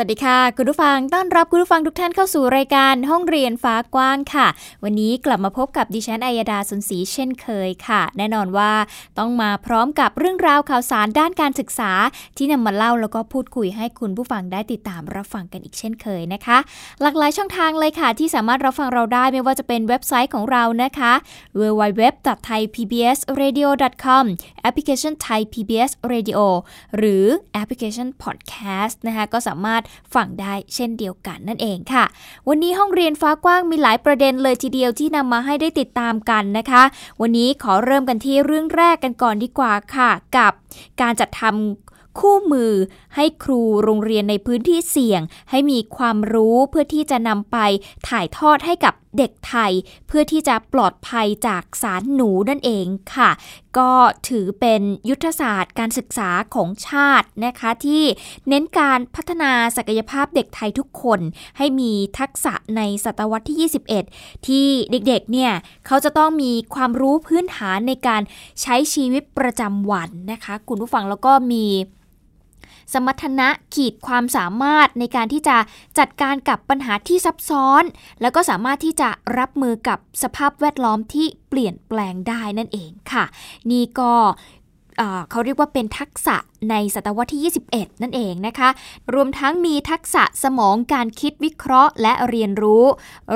วัสดีค่ะ คุณผู้ฟังต้อนรับคุณผู้ฟังทุกท่านเข้าสู่รายการห้องเรียนฟ้ากว้างค่ะ วันนี้กลับมาพบกับดิฉันอัยดาสุนศรีเช่นเคยค่ะ แน่นอนว่าต้องมาพร้อมกับเรื่องราวข่าวสารด้านการศึกษา ที่นำมาเล่าแล้วก็พูดคุยให้คุณผู้ฟังได้ติดตามรับฟังกันอีกเช่นเคยนะคะ หลากหลายช่องทางเลยค่ะ ที่สามารถรับฟังเราได้ไม่ว่าจะเป็นเว็บไซต์ของเรานะคะ www.thaipbsradio.com แอปพลิเคชัน Thai PBS Radio หรือแอปพลิเคชัน Podcast นะคะก็สามารถฟังได้เช่นเดียวกันนั่นเองค่ะ วันนี้ห้องเรียนฟ้ากว้างมีหลายประเด็นเลยทีเดียวที่นำมาให้ได้ติดตามกันนะคะ วันนี้ขอเริ่มกันที่เรื่องแรกกันก่อนดีกว่าค่ะ กับการจัดทำคู่มือให้ครูโรงเรียนในพื้นที่เสี่ยง ให้มีความรู้เพื่อที่จะนำไปถ่ายทอดให้กับเด็กไทยเพื่อที่จะปลอดภัยจากสารหนูนั่นเองค่ะ ก็ถือเป็นยุทธศาสตร์การศึกษาของชาตินะคะ ที่เน้นการพัฒนาศักยภาพเด็กไทยทุกคน ให้มีทักษะในศตวรรษที่ 21 ที่เด็กๆเนี่ยเขาจะต้องมีความรู้พื้นฐานในการใช้ชีวิตประจำวันนะคะ คุณผู้ฟังแล้วก็มี สมรรถนะขีดความสามารถในการที่จะจัดการกับปัญหาที่ซับซ้อน แล้วก็สามารถที่จะรับมือกับสภาพแวดล้อมที่เปลี่ยนแปลงได้นั่นเองค่ะ นี่ก็เขาเรียกว่าเป็นทักษะ ในศตวรรษที่ 21 นั่นเองนะคะ รวมทั้งมีทักษะสมองการคิดวิเคราะห์ และเรียนรู้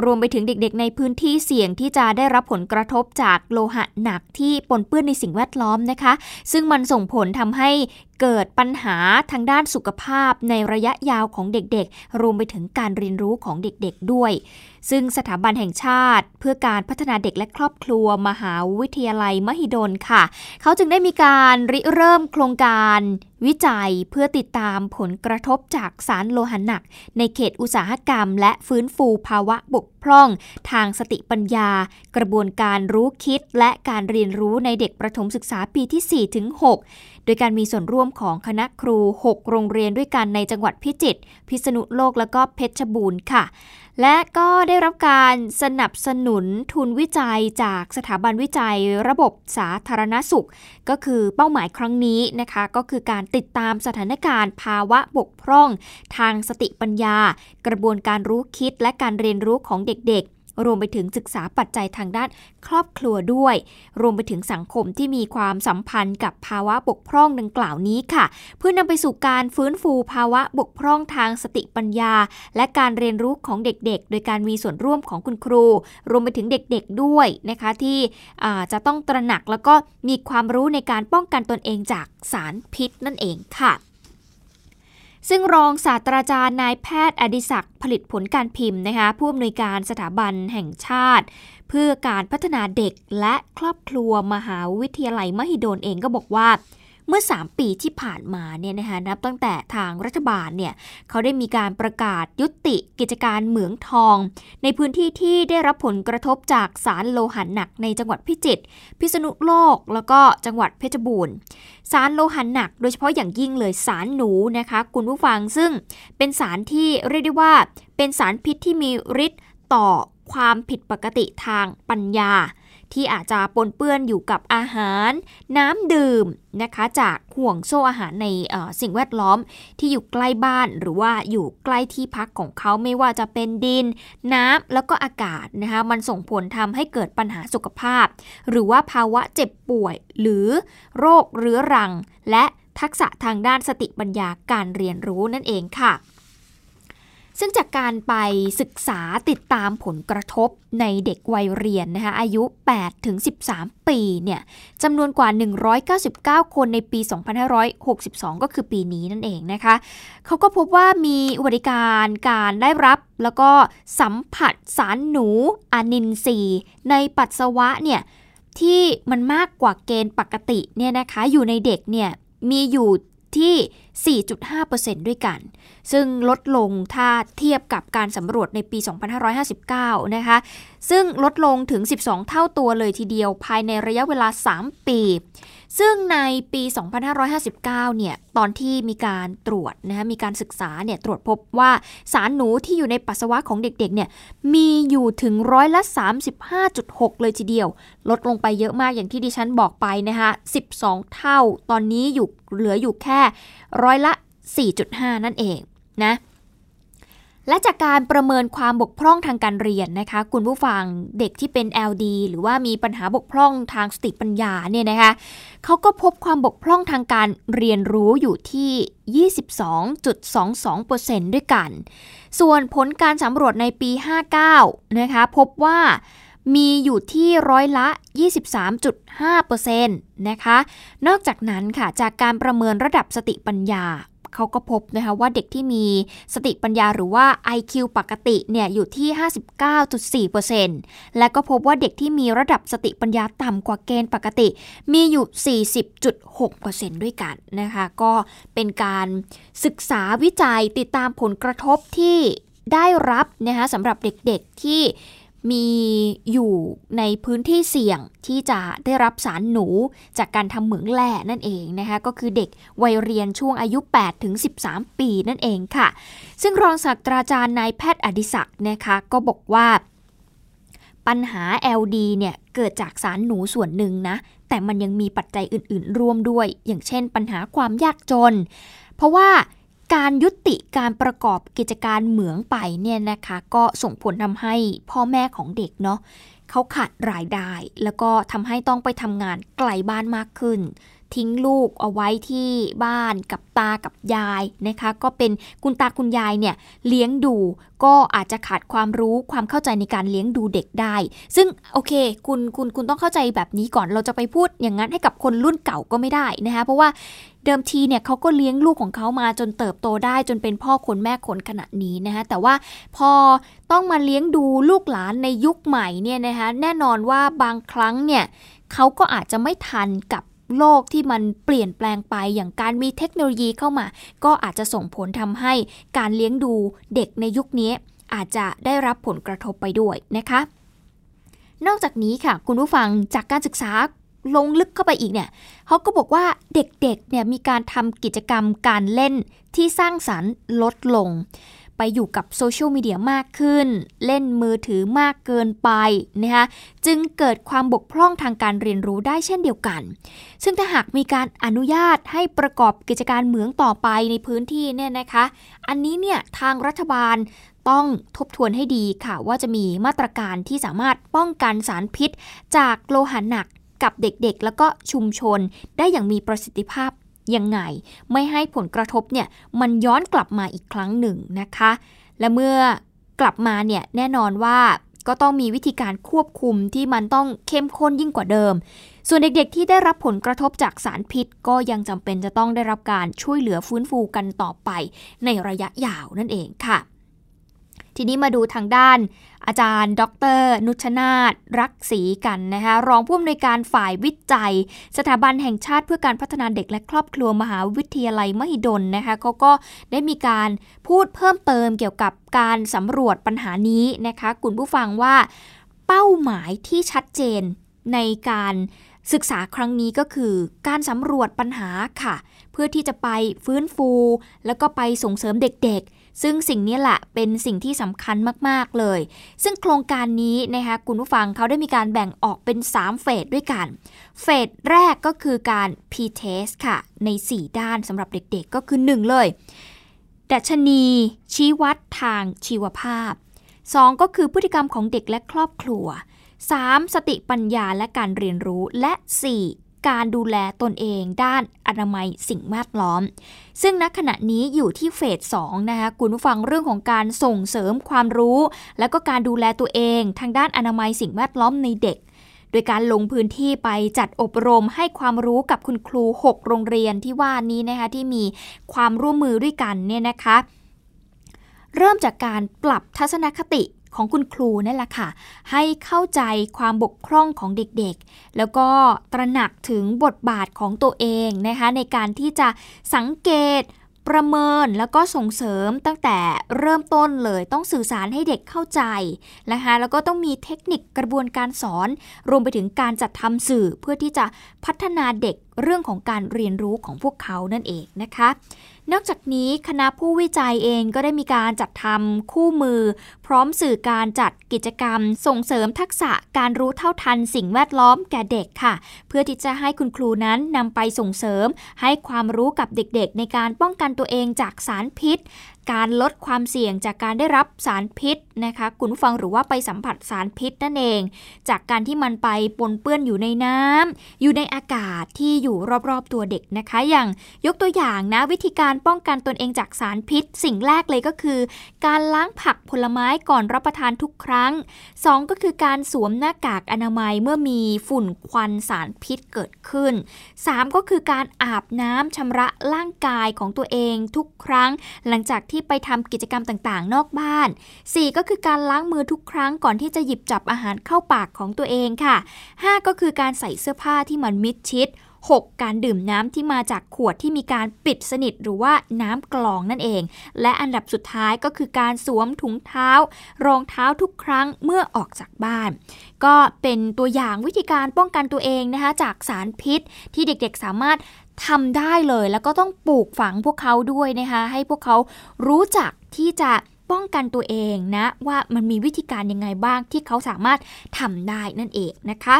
รวมไปถึงเด็กๆ ในพื้นที่เสี่ยงที่จะได้รับผลกระทบจากโลหะหนักที่ปนเปื้อนในสิ่งแวดล้อมนะคะ ซึ่งมันส่งผลทำให้เกิดปัญหาทางด้านสุขภาพในระยะยาวของเด็กๆ รวมไปถึงการเรียนรู้ของเด็กๆด้วย ซึ่งสถาบันแห่งชาติเพื่อการพัฒนาเด็กและครอบครัว มหาวิทยาลัยมหิดลค่ะ เขาจึงได้มีการริเริ่มโครงการ день. วิจัยเพื่อติดตามผลกระทบจากสารโลหะหนัก ในเขตอุตสาหกรรม และฟื้นฟูภาวะบกพร่อง ทางสติปัญญา กระบวนการรู้คิด และการเรียนรู้ในเด็กประถมศึกษาปีที่ 4 ถึง 6 โดยการมีส่วนร่วมของคณะครู 6 โรงเรียนด้วยกันในจังหวัดพิจิตรพิษณุโลกและก็เพชรบูรณ์ค่ะ และก็ได้รับการสนับสนุนทุนวิจัยจากสถาบันวิจัยระบบสาธารณสุข ก็คือเป้าหมายครั้งนี้นะคะ ก็คือการติดตามสถานการณ์ภาวะบกพร่อง ทางสติปัญญา กระบวนการรู้คิดและการเรียนรู้ของเด็ก รวมไปถึงศึกษาปัจจัยทางด้านครอบครัวด้วย รวมไปถึงสังคมที่มีความสัมพันธ์กับภาวะบกพร่องดังกล่าวนี้ค่ะ เพื่อนำไปสู่การฟื้นฟูภาวะบกพร่องทางสติปัญญา และการเรียนรู้ของเด็กๆ โดยการมีส่วนร่วมของคุณครู รวมไปถึงเด็กๆด้วยนะคะที่จะต้องตระหนักแล้วก็มีความรู้ในการป้องกันตนเองจากสารพิษนั่นเองค่ะ ซึ่งรองศาสตราจารย์นายแพทย์อดิศักดิ์ผลิตผลการพิมพ์นะคะผู้อำนวยการสถาบันแห่งชาติ เพื่อการพัฒนาเด็กและครอบครัวมหาวิทยาลัยมหิดลเองก็บอกว่า เมื่อ 3 ปีที่ผ่านมาเนี่ยนะคะนับตั้งแต่ทางรัฐบาลเนี่ยเขาได้มีการประกาศยุติกิจการเหมืองทอง ในพื้นที่ที่ได้รับผลกระทบจากสารโลหะหนักในจังหวัดพิจิตรพิษณุโลก แล้วก็จังหวัดเพชรบูรณ์สารโลหะหนัก โดยเฉพาะอย่างยิ่งเลยสารหนูนะคะคุณผู้ฟังซึ่งเป็นสารที่เรียกได้ว่า เป็นสารพิษที่มีฤทธิ์ต่อความผิดปกติทางปัญญา ที่อาจจะปนเปื้อนอยู่กับอาหาร น้ำดื่มนะคะจากห่วงโซ่อาหารในสิ่งแวดล้อมที่อยู่ใกล้บ้านหรือว่าอยู่ใกล้ที่พักของเขาไม่ว่าจะเป็นดิน น้ำแล้วก็อากาศนะคะมันส่งผลทำให้เกิดปัญหาสุขภาพ หรือว่าภาวะเจ็บป่วย หรือโรคเรื้อรัง และทักษะทางด้านสติปัญญาการเรียนรู้นั่นเองค่ะ ซึ่งจากการไปศึกษาติดตามผลกระทบในเด็กวัยเรียนนะคะอายุ 8 ถึง 13 ปีเนี่ยจำนวนกว่า 199 คนในปี 2562 ก็คือปีนี้นั่นเองนะคะเขาก็พบว่ามีอุบัติการการได้รับแล้วก็สัมผัสสารหนูอานินทรีในปัสสาวะเนี่ยที่มันมากกว่าเกณฑ์ปกติเนี่ยนะคะอยู่ในเด็กเนี่ยมีอยู่ที่ 4.5%ด้วยกัน ซึ่งลดลงถ้าเทียบกับการสำรวจในปี 2559 นะคะ ซึ่งลดลงถึง 12 เท่าตัวเลยทีเดียวภายในระยะเวลา 3 ปี ซึ่งในปี 2559 เนี่ย ตอนที่มีการตรวจนะคะมีการศึกษาเนี่ย ตรวจพบว่าสารหนูที่อยู่ในปัสสาวะของเด็กๆ เนี่ย มีอยู่ถึงร้อยละ 35.6 เลยทีเดียว ลดลงไปเยอะมากอย่างที่ดิฉันบอกไปนะคะ12 เท่า ตอนนี้อยู่เหลืออยู่แค่ร้อยละ 4.5 นั่นเองนะ และจากการประเมินความบกพร่องทางการเรียนนะคะ คุณผู้ฟังเด็กที่เป็น LD หรือว่ามีปัญหาบกพร่องทางสติปัญญาเนี่ยนะคะเขาก็พบความบกพร่องทางการเรียนรู้อยู่ที่ 22.22%ด้วยกัน ส่วนผลการสำรวจในปี 59 นะคะ พบว่ามีอยู่ที่ร้อยละ 23.5%นะคะ นอกจากนั้นค่ะ จากการประเมินระดับสติปัญญา เขาก็พบนะคะว่าเด็กที่มีสติปัญญาหรือว่า IQ ปกติเนี่ยอยู่ที่ 59.4%และก็พบว่าเด็กที่มีระดับสติปัญญาต่ำกว่าเกณฑ์ปกติ มีอยู่ 40.6%ด้วยกันนะคะก็เป็นการศึกษาวิจัยติดตามผลกระทบที่ได้รับนะคะสำหรับเด็กๆที่ มีอยู่ในพื้นที่เสี่ยงที่จะได้รับสารหนูจากการทำเหมืองแร่นั่นเองนะคะก็คือเด็กวัยเรียนช่วงอายุ 8 ถึง 13 ปีนั่นเองค่ะ ซึ่งรองศาสตราจารย์นายแพทย์อดิศักดิ์นะคะก็บอกว่าปัญหา LD เนี่ยเกิดจากสารหนูส่วนหนึ่งนะ แต่มันยังมีปัจจัยอื่น ๆ ร่วมด้วย อย่างเช่นปัญหาความยากจน เพราะว่า การยุติการประกอบกิจการเหมืองไปเนี่ยนะคะก็ส่งผลทำให้พ่อแม่ของเด็กเนาะเขาขาดรายได้ แล้วก็ทำให้ต้องไปทำงานไกลบ้านมากขึ้น ทิ้งลูกเอาไว้ที่บ้านกับตากับยายนะคะ ก็เป็นคุณตาคุณยายเนี่ยเลี้ยงดูก็อาจจะขาดความรู้ความเข้าใจในการเลี้ยงดูเด็กได้ ซึ่งโอเค คุณคุณคุณต้องเข้าใจแบบนี้ก่อนเราจะไปพูดอย่างนั้นให้กับคนรุ่นเก่าก็ไม่ได้นะคะ เพราะว่าเดิมทีเนี่ยเขาก็เลี้ยงลูกของเขามาจนเติบโตได้จนเป็นพ่อคนแม่คนขนาดนี้นะคะแต่ว่าพอต้องมาเลี้ยงดูลูกหลานในยุคใหม่เนี่ยนะคะแน่นอนว่าบางครั้งเนี่ยเขาก็อาจจะไม่ทันกับ โลกที่มันเปลี่ยนแปลงไปอย่างการมีเทคโนโลยีเข้ามา ก็อาจจะส่งผลทำให้การเลี้ยงดูเด็กในยุคนี้ อาจจะได้รับผลกระทบไปด้วยนะคะ นอกจากนี้ค่ะ คุณผู้ฟังจากการศึกษาลงลึกเข้าไปอีกเนี่ยเขาก็บอกว่าเด็กๆเนี่ยมีการทำกิจกรรมการเล่นที่สร้างสรรค์ลดลง ไปอยู่กับโซเชียลมีเดียมากขึ้น เล่นมือถือมากเกินไปนะคะจึงเกิดความบกพร่องทางการเรียนรู้ได้เช่นเดียวกัน ซึ่งถ้าหากมีการอนุญาตให้ประกอบกิจการเหมืองต่อไปในพื้นที่เนี่ยนะคะ อันนี้เนี่ยทางรัฐบาลต้องทบทวนให้ดีค่ะ ว่าจะมีมาตรการที่สามารถป้องกันสารพิษ จากโลหะหนักกับเด็กๆ แล้วก็ชุมชนได้อย่างมีประสิทธิภาพ ยังไง ไม่ให้ผลกระทบเนี่ยมันย้อนกลับมาอีกครั้งหนึ่งนะคะ และเมื่อกลับมาเนี่ยแน่นอนว่าก็ต้องมีวิธีการควบคุมที่มันต้องเข้มข้นยิ่งกว่าเดิม ส่วนเด็กๆ ที่ได้รับผลกระทบจากสารพิษ ก็ยังจำเป็นจะต้องได้รับการช่วยเหลือฟื้นฟูกันต่อไปในระยะยาวนั่นเองค่ะ ทีนี้มาดูทางด้าน อาจารย์ ดร นุชนาธรักศรีกันนะคะรองผู้อำนวยการฝ่ายวิจัย สถาบันแห่งชาติเพื่อการพัฒนาเด็กและครอบครัวมหาวิทยาลัยมหิดลนะคะเขาก็ได้มีการพูดเพิ่มเติมเกี่ยวกับการสำรวจปัญหานี้นะคะคุณผู้ฟังว่าเป้าหมายที่ชัดเจนในการศึกษาครั้งนี้ก็คือการสำรวจปัญหาค่ะ เพื่อที่จะไปฟื้นฟู แล้วก็ไปส่งเสริมเด็กๆ ซึ่งสิ่งนี้แหละเป็นสิ่งที่สำคัญมากๆเลย ซึ่งโครงการนี้นะคะคุณผู้ฟังเขาได้มีการแบ่งออกเป็น 3 เฟสด้วยกัน เฟสแรกก็คือการ P-test ค่ะ ใน 4 ด้านสำหรับเด็กๆก็คือ 1 เลย ดัชนี ชี้วัดทางชีวภาพ 2 ก็คือพฤติกรรมของเด็กและครอบครัว 3. สติปัญญาและการเรียนรู้และ 4. การดูแลตนเองด้านอนามัยสิ่งแวดล้อม ซึ่งณขณะนี้อยู่ที่เฟส2นะคะคุณผู้ฟังเรื่องของการส่งเสริมความรู้ และก็การดูแลตัวเอง ทางด้านอนามัยสิ่งแวดล้อมในเด็กโดยการลงพื้นที่ไปจัดอบรมให้ความรู้กับคุณครู 6 โรงเรียนที่ว่านี้นะคะที่มีความร่วมมือด้วยกันเนี่ยนะคะ เริ่มจากการปรับทัศนคติ ของคุณครูนั่นแหละค่ะ ให้เข้าใจความบกพร่องของเด็กๆ แล้วก็ตระหนักถึงบทบาทของตัวเองนะคะ ในการที่จะสังเกตประเมินแล้วก็ส่งเสริมตั้งแต่เริ่มต้นเลยต้องสื่อสารให้เด็กเข้าใจนะคะแล้วก็ต้องมีเทคนิคกระบวนการสอน รวมไปถึงการจัดทำสื่อเพื่อที่จะพัฒนาเด็กเรื่องของการเรียนรู้ของพวกเขานั่นเองนะคะ นอกจากนี้คณะผู้วิจัยเองก็ได้มีการจัดทำคู่มือ พร้อมสื่อการจัดกิจกรรม ส่งเสริมทักษะการรู้เท่าทันสิ่งแวดล้อมแก่เด็กค่ะ เพื่อที่จะให้คุณครูนั้นนำไปส่งเสริม ให้ความรู้กับเด็กๆ ในการป้องกันตัวเองจากสารพิษ การลดความเสี่ยงจากการได้รับสารพิษนะคะคุณฟังหรือว่าไปสัมผัสสารพิษนั่นเอง จากการที่มันไปปนเปื้อนอยู่ในน้ำอยู่ในอากาศที่อยู่รอบๆตัวเด็กนะคะ อย่างยกตัวอย่างนะวิธีการป้องกันตนเองจากสารพิษ สิ่งแรกเลยก็คือ การล้างผักผลไม้ก่อนรับประทานทุกครั้ง 2 ก็คือการสวมหน้ากากอนามัยเมื่อมีฝุ่นควันสารพิษเกิดขึ้น 3 ก็คือการอาบน้ำชำระร่างกายของตัวเองทุกครั้ง หลังจากที่ที่ไปทำกิจกรรมต่างๆ นอกบ้าน 4 ก็คือการล้างมือทุกครั้งก่อนที่จะหยิบจับอาหารเข้าปากของตัวเองค่ะ 5 ก็คือการใส่เสื้อผ้าที่มันมิดชิด 6. การดื่มน้ำที่มาจากขวดที่มีการปิดสนิทหรือว่าน้ำกรองนั่นเอง และอันดับสุดท้ายก็คือการสวมถุงเท้า รองเท้าทุกครั้งเมื่อออกจากบ้าน ก็เป็นตัวอย่างวิธีการป้องกันตัวเองนะคะจากสารพิษที่เด็กๆสามารถ ทำได้เลยแล้วก็ต้องปลูกฝังพวกเขาด้วยนะคะ ให้พวกเขารู้จักที่จะป้องกันตัวเองนะ ว่ามันมีวิธีการยังไงบ้างที่เขาสามารถทำได้นั่นเองนะคะ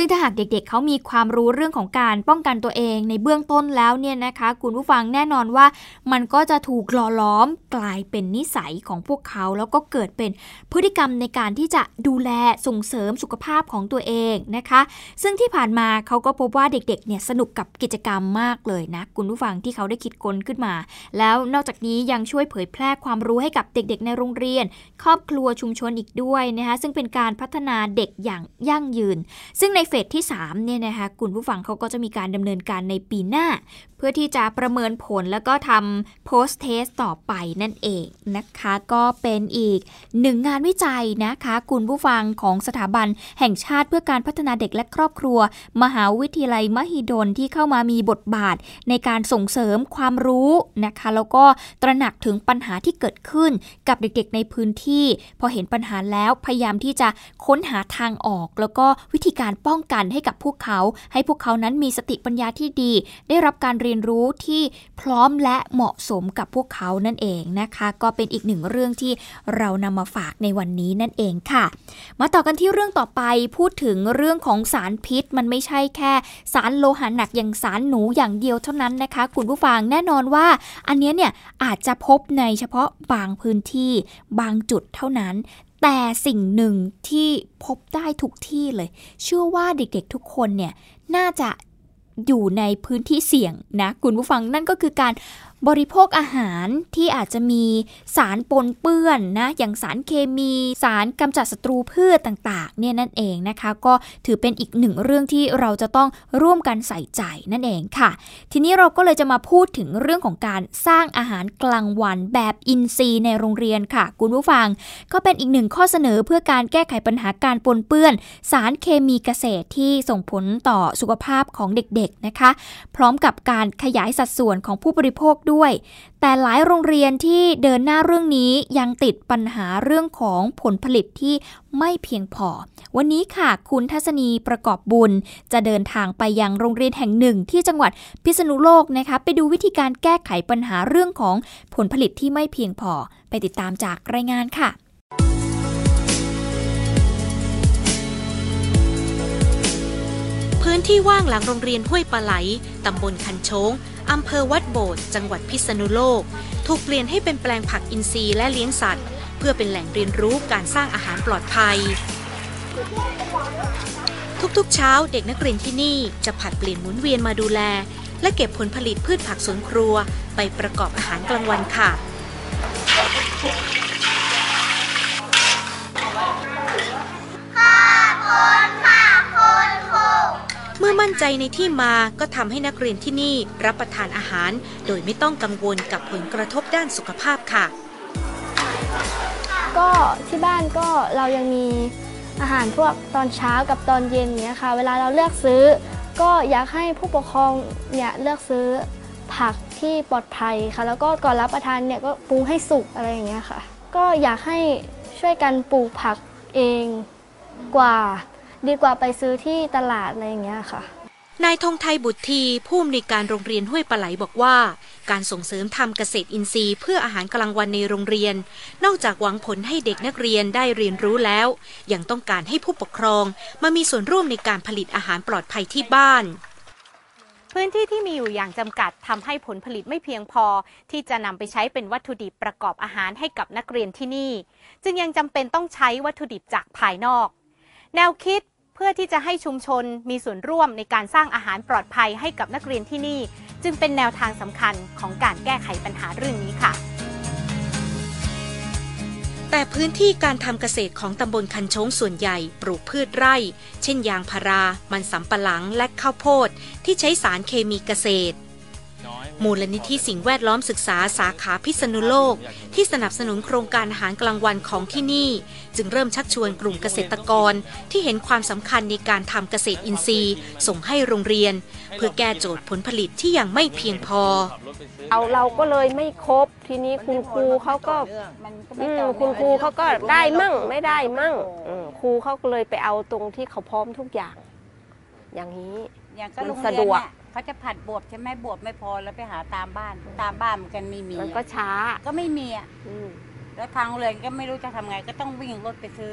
ซึ่งถ้าหากเด็กๆเเขามีความรู้เรื่องของการป้องกันตัวเองในเบื้องต้นแล้วเนี่ยนะคะ คุณผู้ฟังแน่นอนว่า มันก็จะถูกหล่อล้อมกลายเป็นนิสัยของพวกเขา แล้วก็เกิดเป็นพฤติกรรมในการที่จะดูแลส่งเสริมสุขภาพของตัวเองนะคะ ซึ่งที่ผ่านมาเขาก็พบว่าเด็กๆเนี่ยสนุกกับกิจกรรมมากเลยนะคุณผู้ฟังที่เขาได้คิดค้นขึ้นมา แล้วนอกจากนี้ยังช่วยเผยแพร่ความรู้ให้กับเด็กๆ ในโรงเรียน ครอบครัวชุมชนอีกด้วยนะคะซึ่งเป็นการพัฒนาเด็กอย่างยั่งยืน ซึ่งในเฟสที่3เนี่ยนะคะคุณผู้ฟังเขาก็จะมีการดำเนินการในปีหน้า เพื่อที่จะประเมินผลแล้วก็ทำโพสเทสต่อไปนั่นเองนะคะ ก็เป็นอีกหนึ่งงานวิจัยนะคะ คุณผู้ฟังของสถาบันแห่งชาติเพื่อการพัฒนาเด็กและครอบครัว มหาวิทยาลัยมหิดลที่เข้ามามีบทบาทในการส่งเสริมความรู้นะคะ แล้วก็ตระหนักถึงปัญหาที่เกิดขึ้นกับเด็กๆในพื้นที่ พอเห็นปัญหาแล้วพยายามที่จะค้นหาทางออก แล้วก็วิธีการป้ององกันให้กับพวกเขา ให้พวกเขานั้นมีสติปัญญาที่ดี ได้รับการเรียนรู้ที่พร้อมและเหมาะสมกับพวกเขานั่นเองนะคะ ก็เป็นอีกหนึ่งเรื่องที่เรานำมาฝากในวันนี้นั่นเองค่ะ มาต่อกันที่เรื่องต่อไปพูดถึงเรื่องของสารพิษ มันไม่ใช่แค่ สารโลหะหนักอย่างสารหนูอย่างเดียวเท่านั้นนะคะ คุณผู้ฟังแน่นอนว่า อันนี้เนี่ยอาจจะพบในเฉพาะบางพื้นที่บางจุดเท่านั้น แต่สิ่งหนึ่งที่พบได้ทุกที่เลย เชื่อว่าเด็กๆทุกคนเนี่ยน่าจะอยู่ในพื้นที่เสี่ยงนะ คุณผู้ฟังนั่นก็คือการ บริโภคอาหารที่อาจจะมีสารปนเปื้อนนะ อย่างสารเคมี สารกำจัดศัตรูพืชต่างๆ เนี่ยนั่นเองนะคะ ก็ถือเป็นอีกหนึ่งเรื่องที่เราจะต้องร่วมกันใส่ใจนั่นเองค่ะ ทีนี้เราก็เลยจะมาพูดถึงเรื่องของการสร้างอาหารกลางวันแบบอินทรีย์ในโรงเรียนค่ะ คุณผู้ฟัง ก็เป็นอีกหนึ่งข้อเสนอเพื่อการแก้ไขปัญหาการปนเปื้อน สารเคมีเกษตรที่ส่งผลต่อสุขภาพของเด็กๆนะคะ พร้อมกับการขยายสัดส่วนของผู้บริโภคด้วย แต่หลายโรงเรียนที่เดินหน้าเรื่องนี้ยังติดปัญหาเรื่องของผลผลิตที่ไม่เพียงพอ วันนี้ค่ะคุณทัศนีประกอบบุญ จะเดินทางไปยังโรงเรียนแห่งหนึ่งที่จังหวัดพิษณุโลกนะคะไปดูวิธีการแก้ไขปัญหาเรื่องของผลผลิตที่ไม่เพียงพอ ไปติดตามจากรายงานค่ะพื้นที่ว่างหลังโรงเรียนห้วยปลาไหล ตำบลคันโชง อำเภอวัดโบสถ์จังหวัดพิษณุโลก ถูกเปลี่ยนให้เป็นแปลงผักอินทรีย์และเลี้ยงสัตว์ เพื่อเป็นแหล่งเรียนรู้การสร้างอาหารปลอดภัย ทุกๆ เช้าเด็กนักเรียนที่นี่จะผัดเปลี่ยนหมุนเวียนมาดูแล และเก็บผลผลิตพืชผักสวนครัว ไปประกอบอาหารกลางวันค่ะ เมื่อมั่นใจในที่มาก็ทำให้นักเรียนที่นี่รับประทานอาหาร โดยไม่ต้องกังวลกับผลกระทบด้านสุขภาพค่ะ ก็ที่บ้านก็เรายังมีอาหารพวกตอนเช้ากับตอนเย็นเนี้ยค่ะ เวลาเราเลือกซื้อ ก็อยากให้ผู้ปกครองเนี่ยเลือกซื้อผักที่ปลอดภัยค่ะ แล้วก็ก่อนรับประทานเนี่ยก็ปรุงให้สุกอะไรอย่างเงี้ยค่ะ ก็อยากให้ช่วยกันปลูกผักเองกว่า ดีกว่าไปซื้อที่ตลาดอะไรอย่างเงี้ยค่ะนายธงไทยบุตรทีผู้อำนวยการโรงเรียนห้วยปลาไหลบอกว่า การส่งเสริมทำเกษตรอินทรีย์เพื่ออาหารกลางวันในโรงเรียน นอกจากหวังผลให้เด็กนักเรียนได้เรียนรู้แล้ว ยังต้องการให้ผู้ปกครองมามีส่วนร่วมในการผลิตอาหารปลอดภัยที่บ้านพื้นที่ที่มีอยู่อย่างจำกัดทำให้ผลผลิตไม่เพียงพอ ที่จะนำไปใช้เป็นวัตถุดิบประกอบอาหารให้กับนักเรียนที่นี่ จึงยังจำเป็นต้องใช้วัตถุดิบจากภายนอก แนวคิดเพื่อที่จะให้ชุมชนมีส่วนร่วมในการสร้างอาหารปลอดภัยให้กับนักเรียนที่นี่ จึงเป็นแนวทางสำคัญของการแก้ไขปัญหาเรื่องนี้ค่ะ แต่พื้นที่การทำเกษตรของตำบลคันโชงส่วนใหญ่ปลูกพืชไร่ เช่นยางพารา มันสำปะหลังและข้าวโพดที่ใช้สารเคมีเกษตร มูลนิธิสิ่งแวดล้อมศึกษาสาขาพิษณุโลก ที่สนับสนุนโครงการอาหารกลางวันของที่นี่ จึงเริ่มชักชวนกลุ่มเกษตรกร ที่เห็นความสำคัญในการทำเกษตรอินทรีย์ ส่งให้โรงเรียน เพื่อแก้โจทย์ผลผลิตที่ยังไม่เพียงพอ เอาเราก็เลยไม่ครบทีนี้คุณครูเขาก็อืมคุณครูเขาก็ได้มั่งไม่ได้มั่งอืมครูเขาก็เลยไปเอาตรงที่เขาพร้อมทุกอย่าง อย่างนี้อย่างก็มันโรงเรียนสะดวกเนี่ย เขาจะผัดบวบใช่ไหมบวบไม่พอแล้วไปหาตามบ้าน ตามบ้านมันกันไม่มีมันก็ช้าก็ไม่มีอะอืมแล้วทางโรงเรียนก็ไม่รู้จะทำไงก็ต้องวิ่งรถไปซื้อ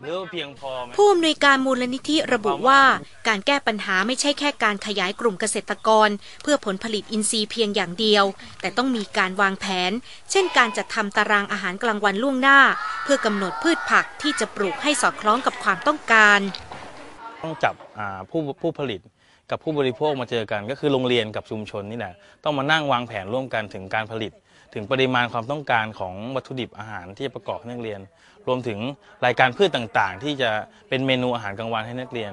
หรือว่าเพียงพอไหม ผู้อำนวยการมูลนิธิระบุว่า การแก้ปัญหาไม่ใช่แค่การขยายกลุ่มเกษตรกร เพื่อผลผลิตอินทรีย์เพียงอย่างเดียว แต่ต้องมีการวางแผน เช่นการจัดทำตารางอาหารกลางวันล่วงหน้า เพื่อกำหนดพืชผักที่จะปลูกให้สอดคล้องกับความต้องการ ต้องจับอ่าผู้ผู้ผลิต กับผู้บริโภคมาเจอกัน ก็คือโรงเรียนกับชุมชนนี่แหละต้องมานั่งวางแผนร่วมกันถึงการผลิต ถึงปริมาณความต้องการของวัตถุดิบอาหารที่จะประกอบให้นักเรียน รวมถึงรายการพืชต่างๆ ที่จะเป็นเมนูอาหารกลางวันให้นักเรียน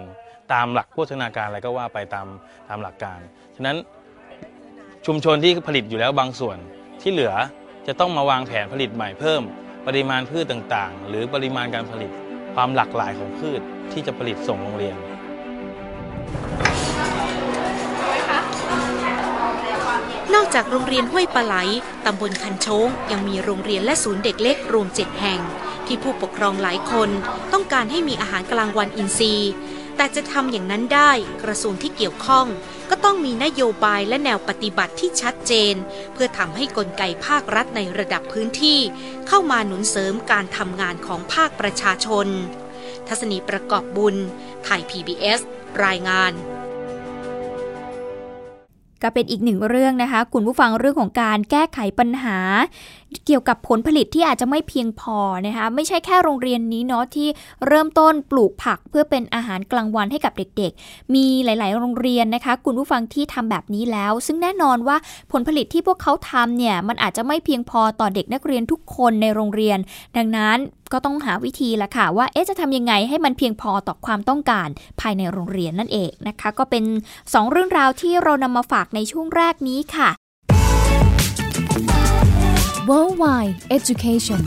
ตามหลักโภชนาการอะไรก็ว่าไปตามตามหลักการฉะนั้นชุมชนที่ผลิตอยู่แล้วบางส่วนที่เหลือจะต้องมาวางแผนผลิตใหม่เพิ่ม ปริมาณพืชต่างๆ หรือปริมาณการผลิตความหลากหลายของพืชที่จะผลิตส่งโรงเรียน อกจากโรงเรียนห้วยปลาไหล ตำบลคันชงยังมีโรงเรียนและศูนย์เด็กเล็กรวมเจ็ดแห่ง ที่ผู้ปกครองหลายคน ต้องการให้มีอาหารกลางวันอินทรีย์ แต่จะทำอย่างนั้นได้กระทรวงที่เกี่ยวข้อง ก็ต้องมีนโยบายและแนวปฏิบัติที่ชัดเจน เพื่อทำให้กลไกภาครัฐในระดับพื้นที่ เข้ามาหนุนเสริมการทำงานของภาคประชาชน ทัศนีประกอบบุญ ไทย PBS รายงาน ก็เป็นอีกหนึ่งเรื่องนะคะ คุณผู้ฟังเรื่องของการแก้ไขปัญหาเกี่ยวกับผลผลิตที่อาจจะไม่เพียงพอนะคะไม่ใช่แค่โรงเรียนนี้เนาะที่เริ่มต้นปลูกผักเพื่อเป็นอาหารกลางวันให้กับเด็กๆ มีหลาย ๆ โรงเรียนนะคะ คุณผู้ฟังที่ทำแบบนี้แล้ว ซึ่งแน่นอนว่าผลผลิตที่พวกเขาทำเนี่ยมันอาจจะไม่เพียงพอต่อเด็กนักเรียนทุกคนในโรงเรียน ดังนั้นก็ต้องหาวิธีละค่ะว่าเอ๊ะจะทำยังไงให้มันเพียงพอต่อความต้องการภายในโรงเรียนนั่นเองนะคะ ก็เป็น 2 เรื่องราวที่เรานำมาฝากในช่วงแรกนี้ค่ะ Worldwide Education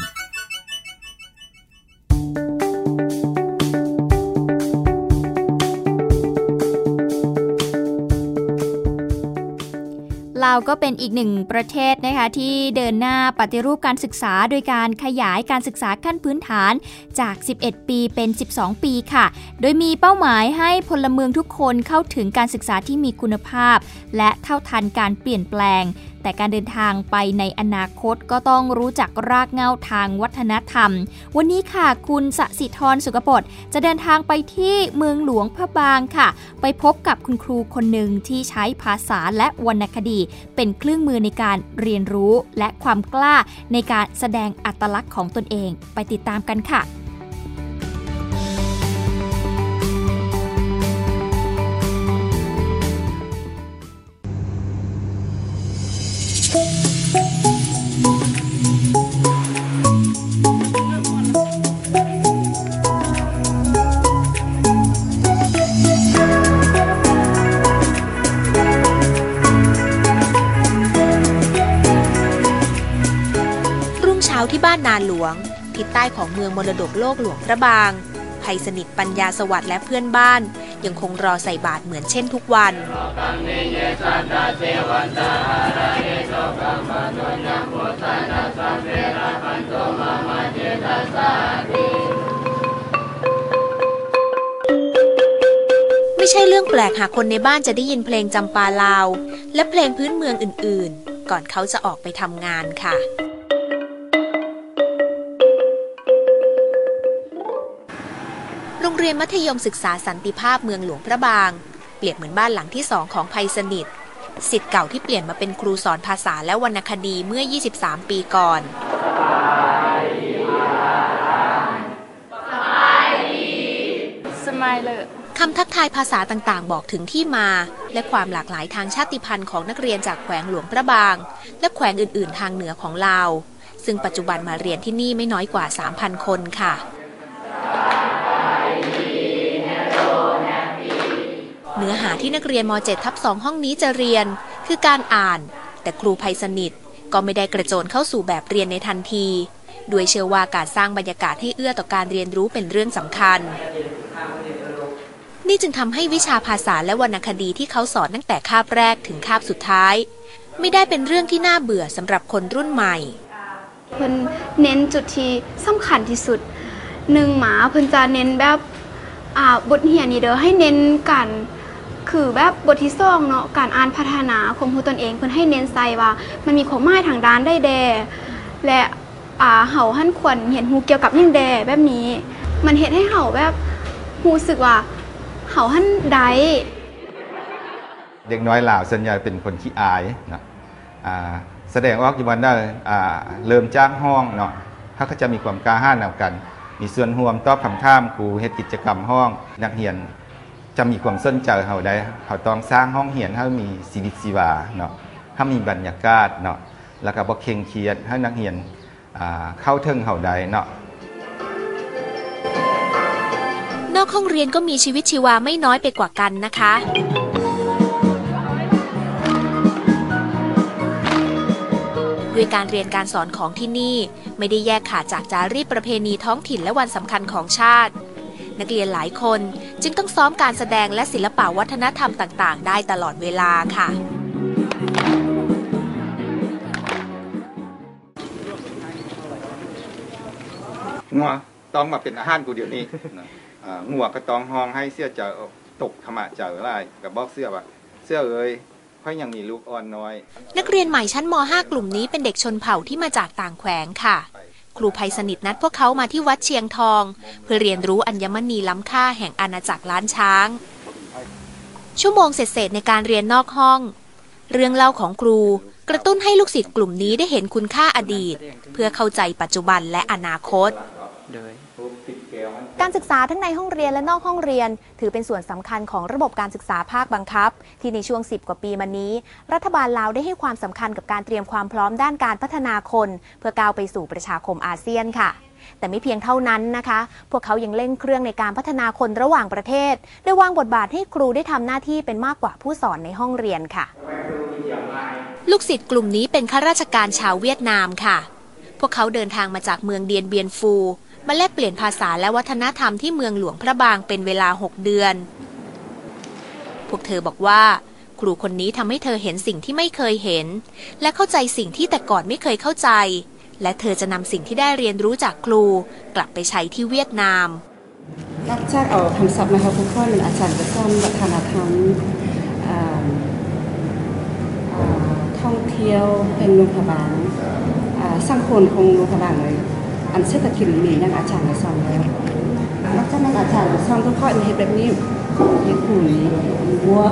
ลาวก็เป็นอีกหนึ่งประเทศนะคะที่เดินหน้าปฏิรูปการศึกษา โดยการขยายการศึกษาขั้นพื้นฐานจาก 11 ปีเป็น 12 ปีค่ะ โดยมีเป้าหมายให้พลเมืองทุกคนเข้าถึงการศึกษาที่มีคุณภาพ และเท่าทันการเปลี่ยนแปลง แต่การเดินทางไปในอนาคตก็ต้องรู้จักรากเหง้าทางวัฒนธรรม วันนี้ค่ะคุณสสิธรสุกปดจะเดินทางไปที่เมืองหลวงพระบางค่ะ ไปพบกับคุณครูคนหนึ่งที่ใช้ภาษาและวรรณคดี เป็นเครื่องมือในการเรียนรู้และความกล้าในการแสดงอัตลักษณ์ของตนเอง ไปติดตามกันค่ะ บ้านนาหลวง ทิศใต้ของเมืองมรดกโลกหลวงพระบางภัยสนิทปัญญาสวัสดิ์และเพื่อนบ้าน ยังคงรอใส่บาตรเหมือนเช่นทุกวัน ไม่ใช่เรื่องแปลกหากคนในบ้านจะได้ยินเพลงจำปาลาว และเพลงพื้นเมืองอื่นๆ ก่อนเขาจะออกไปทำงานค่ะ เรียนมัธยมศึกษาสันติภาพเมืองหลวงพระบาง เปรียบเหมือนบ้านหลังที่สองของภัยสนิทสิทธิ์เก่าที่เปลี่ยนมาเป็นครูสอนภาษาและวรรณคดีเมื่อ 23 ปีก่อนสมายเลยคำทักทายภาษาต่างๆ บอกถึงที่มา และความหลากหลายทางชาติพันธุ์ของนักเรียนจากแขวงหลวงพระบาง และแขวงอื่น ๆ ทางเหนือของลาว ซึ่งปัจจุบันมาเรียนที่นี่ไม่น้อยกว่า 3,000 คนค่ะ เนื้อหาที่นักเรียนม .7 ทับ2ห้องนี้จะเรียน คือการอ่าน แต่ครูภัยสนิทก็ไม่ได้กระโจนเข้าสู่แบบเรียนในทันทีด้วยเชื่อว่าการสร้างบรรยากาศให้เอื้อต่อการเรียนรู้เป็นเรื่องสำคัญ นี่จึงทำให้วิชาภาษาและวรรณคดีที่เขาสอนตั้งแต่คาบแรกถึงคาบสุดท้าย ไม่ได้เป็นเรื่องที่น่าเบื่อสำหรับคนรุ่นใหม่เพิ่นเน้นจุดที่สำคัญที่สุดหนึ่งหมาเพิ่นจะเน้นแบบอ่าบทเรียนนี่เด้อให้เน้นการ คือแบบบทที่สองเนาะการอ่านพัฒนาความรู้ตนเองเพิ่นให้เน้นใส่ว่า มันมีความหมายทางด้านได้แดและอ่าเฮาหันควรเห็นฮู้เกี่ยวกับหยังแดแบบนี้ มันเฮ็ดให้เฮาแบบรู้สึกว่าเฮาหันได้เด็กน้อยลาวส่วนใหญ่เป็นคนขี้อายเนาะอ่าแสดงออกอยู่วันได้อ่าเริ่มจ้างห้องเนาะเขาก็จะมีความกล้าหาญนำกัน มีส่วนร่วมตอบคำถามครูเฮ็ดกิจกรรมห้อง นักเรียน จะมีความสนใจเขาได้เขาต้องสร้างห้องเรียนให้มีชีวิตชีวาเนาะให้มีบรรยากาศเนาะแล้วก็บ่เคร่งเครียดให้นักเรียนเข้าถึงเขาได้เนาะนอกห้องเรียนก็มีชีวิตชีวาไม่น้อยไปกว่ากันนะคะด้วยการเรียนการสอนของที่นี่ ไม่ได้แยกขาดจากจารีตประเพณีท้องถิ่นและวันสำคัญของชาติ นักเรียนหลายคน จึงต้องซ้อมการแสดงและศิลปะวัฒนธรรมต่าง ๆ ได้ตลอดเวลาค่ะ งัวต้องมาเป็นอาหารกูเดี๋ยวนี้นะอ่างัวก็ต้องห้องให้เสื้อเจอตกขมะเจออะไรกับบอกเสื้อว่าเสื้อเอ้ยค่อยยังมีลูกอ่อนน้อย นักเรียนใหม่ชั้นม .5 กลุ่มนี้เป็นเด็กชนเผ่าที่มาจากต่างแขวงค่ะ ครูภัยสนิทนัดพวกเขามาที่วัดเชียงทอง เพื่อเรียนรู้อัญมณีล้ำค่าแห่งอาณาจักรล้านช้าง ชั่วโมงเศษๆในการเรียนนอกห้อง เรื่องเล่าของครูกระตุ้นให้ลูกศิษย์กลุ่มนี้ได้เห็นคุณค่าอดีต เพื่อเข้าใจปัจจุบันและอนาคต การศึกษาทั้งในห้องเรียนและนอกห้องเรียน ถือเป็นส่วนสำคัญของระบบการศึกษาภาคบังคับ ที่ในช่วง 10 กว่าปีมานี้ รัฐบาลลาวได้ให้ความสำคัญกับการเตรียมความพร้อมด้านการพัฒนาคน เพื่อก้าวไปสู่ประชาคมอาเซียนค่ะ แต่ไม่เพียงเท่านั้นนะคะ พวกเขายังเร่งเครื่องในการพัฒนาคนระหว่างประเทศโดยวางบทบาทให้ครูได้ทำหน้าที่เป็นมากกว่าผู้สอนในห้องเรียนค่ะ ลูกศิษย์กลุ่มนี้เป็นข้าราชการชาวเวียดนามค่ะ พวกเขาเดินทางมาจากเมืองเดียนเบียนฟู มาแลกเปลี่ยนภาษาและวัฒนธรรมที่เมืองหลวงพระบางเป็นเวลา 6 เดือน พวกเธอบอกว่า ครูคนนี้ทำให้เธอเห็นสิ่งที่ไม่เคยเห็น และเข้าใจสิ่งที่แต่ก่อนไม่เคยเข้าใจ และเธอจะนำสิ่งที่ได้เรียนรู้จากครูกลับไปใช้ที่เวียดนามนอกจากเอาคำศัพท์มาครับคุณพ่อเป็นอาจารย์จะสอนวัฒนธรรมท่องเที่ยวเป็นโรงพยาบาลอ่าสังคนของโรงพยาบาลเลย นเศรษฐกิจนี่ยังอาจารย์จะสอนแล้วนอกจากนั้นอาจารย์สอนทุกข้ออันเห็นแบบนี้ญี่ปุ่นบัว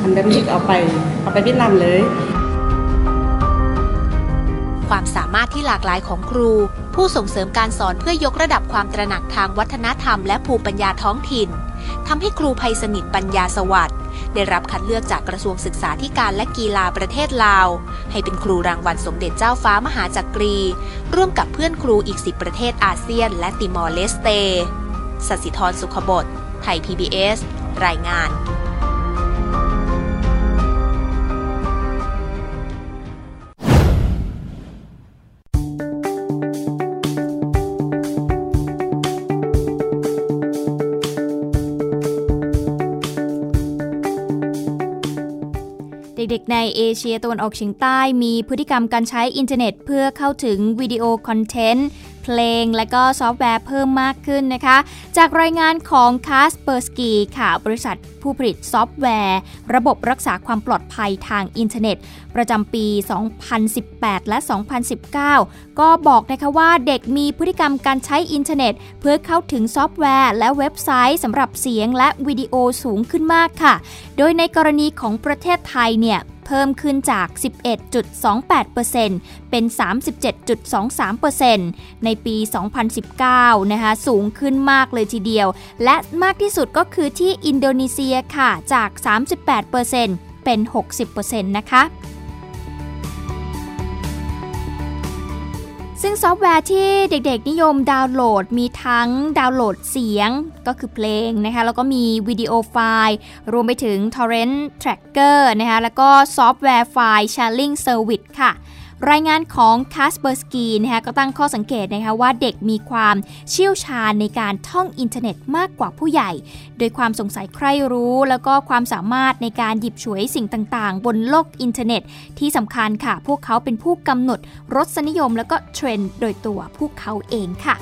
อันแบบนี้เอาไปเอาไปเวียดนามเลย ความสามารถที่หลากหลายของครู ผู้ส่งเสริมการสอนเพื่อยกระดับความตระหนักทางวัฒนธรรมและภูมิปัญญาท้องถิ่นทำให้ครูภัยสนิทปัญญาสวัสดิ์ ได้รับคัดเลือกจากกระทรวงศึกษาธิการและกีฬาประเทศลาว ให้เป็นครูรางวัลสมเด็จเจ้าฟ้ามหาจักรี ร่วมกับเพื่อนครูอีก 10 ประเทศอาเซียน และติมอร์เลสเตสสิธรสุขบดไทย PBS รายงาน เอเชียตะวันออกเฉียงใต้มีพฤติกรรมการใช้อินเทอร์เน็ต เพื่อเข้าถึงวิดีโอ contentเพลงและก็ซอฟต์แวร์เพิ่มมากขึ้นนะคะ จากรายงานของ c a s p e r s k y ค่ะ บริษัทผู้ผลิตซอฟต์แวร์ ระบบรักษาความปลอดภัยทางอินเทอร์เน็ต ประจำปี 2018 และ 2019 ก็บอกนะคะว่าเด็กมีพฤติกรรมการใช้อินเทอร์เน็ต เพื่อเข้าถึงซอฟต์แวร์ และเว็บไซต์สำหรับเสียงและวิดีโอสูงขึ้นมากค่ะ โดยในกรณีของประเทศไทยเนี่ย เพิ่มขึ้นจาก 11.28%เป็น 37.23%ในปี 2019 นะคะ สูงขึ้นมากเลยทีเดียว และมากที่สุดก็คือที่อินโดนีเซียค่ะ จาก 38%เป็น 60%นะคะ ซึ่งซอฟต์แวร์ที่เด็กๆนิยมดาวน์โหลดมีทั้งดาวน์โหลดเสียงก็คือเพลงนะคะแล้วก็มีวิดีโอไฟล์ รวมไปถึง Torrent Tracker นะคะแล้วก็ซอฟต์แวร์ file Sharing Service ค่ะ รายงานของ Kaspersky นะคะก็ตั้งข้อสังเกตนะคะว่าเด็กมีความเชี่ยวชาญในการท่องอินเทอร์เน็ตมากกว่าผู้ใหญ่ โดยความสงสัยใคร่รู้ แล้วก็ความสามารถในการหยิบฉวยสิ่งต่างๆ บนโลกอินเทอร์เน็ต ที่สำคัญค่ะ พวกเขาเป็นผู้กำหนดรสนิยม แล้วก็เทรนด์โดยตัวพวกเขาเองค่ะ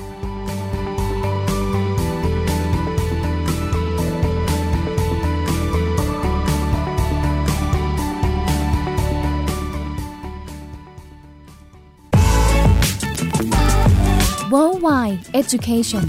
Worldwide Education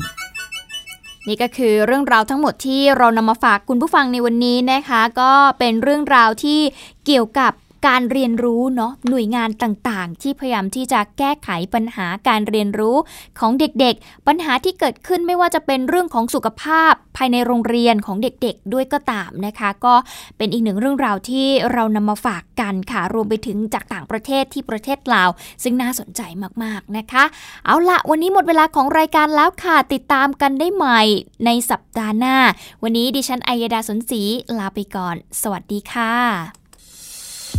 นี่ก็คือเรื่องราวทั้งหมดที่เรานำมาฝากคุณผู้ฟังในวันนี้นะคะ ก็เป็นเรื่องราวที่เกี่ยวกับ การเรียนรู้เนาะหน่วยงานต่างๆ ที่พยายามที่จะแก้ไขปัญหาการเรียนรู้ของเด็กๆ ปัญหาที่เกิดขึ้นไม่ว่าจะเป็นเรื่องของสุขภาพภายในโรงเรียนของเด็กๆ ด้วยก็ตามนะคะ ก็เป็นอีกหนึ่งเรื่องราวที่เรานำมาฝากกันค่ะ รวมไปถึงจากต่างประเทศที่ประเทศลาว ซึ่งน่าสนใจมากๆนะคะ เอาละวันนี้หมดเวลาของรายการแล้วค่ะ ติดตามกันได้ใหม่ในสัปดาห์หน้า วันนี้ดิฉันอัยดาสนศรีลาไปก่อน สวัสดีค่ะ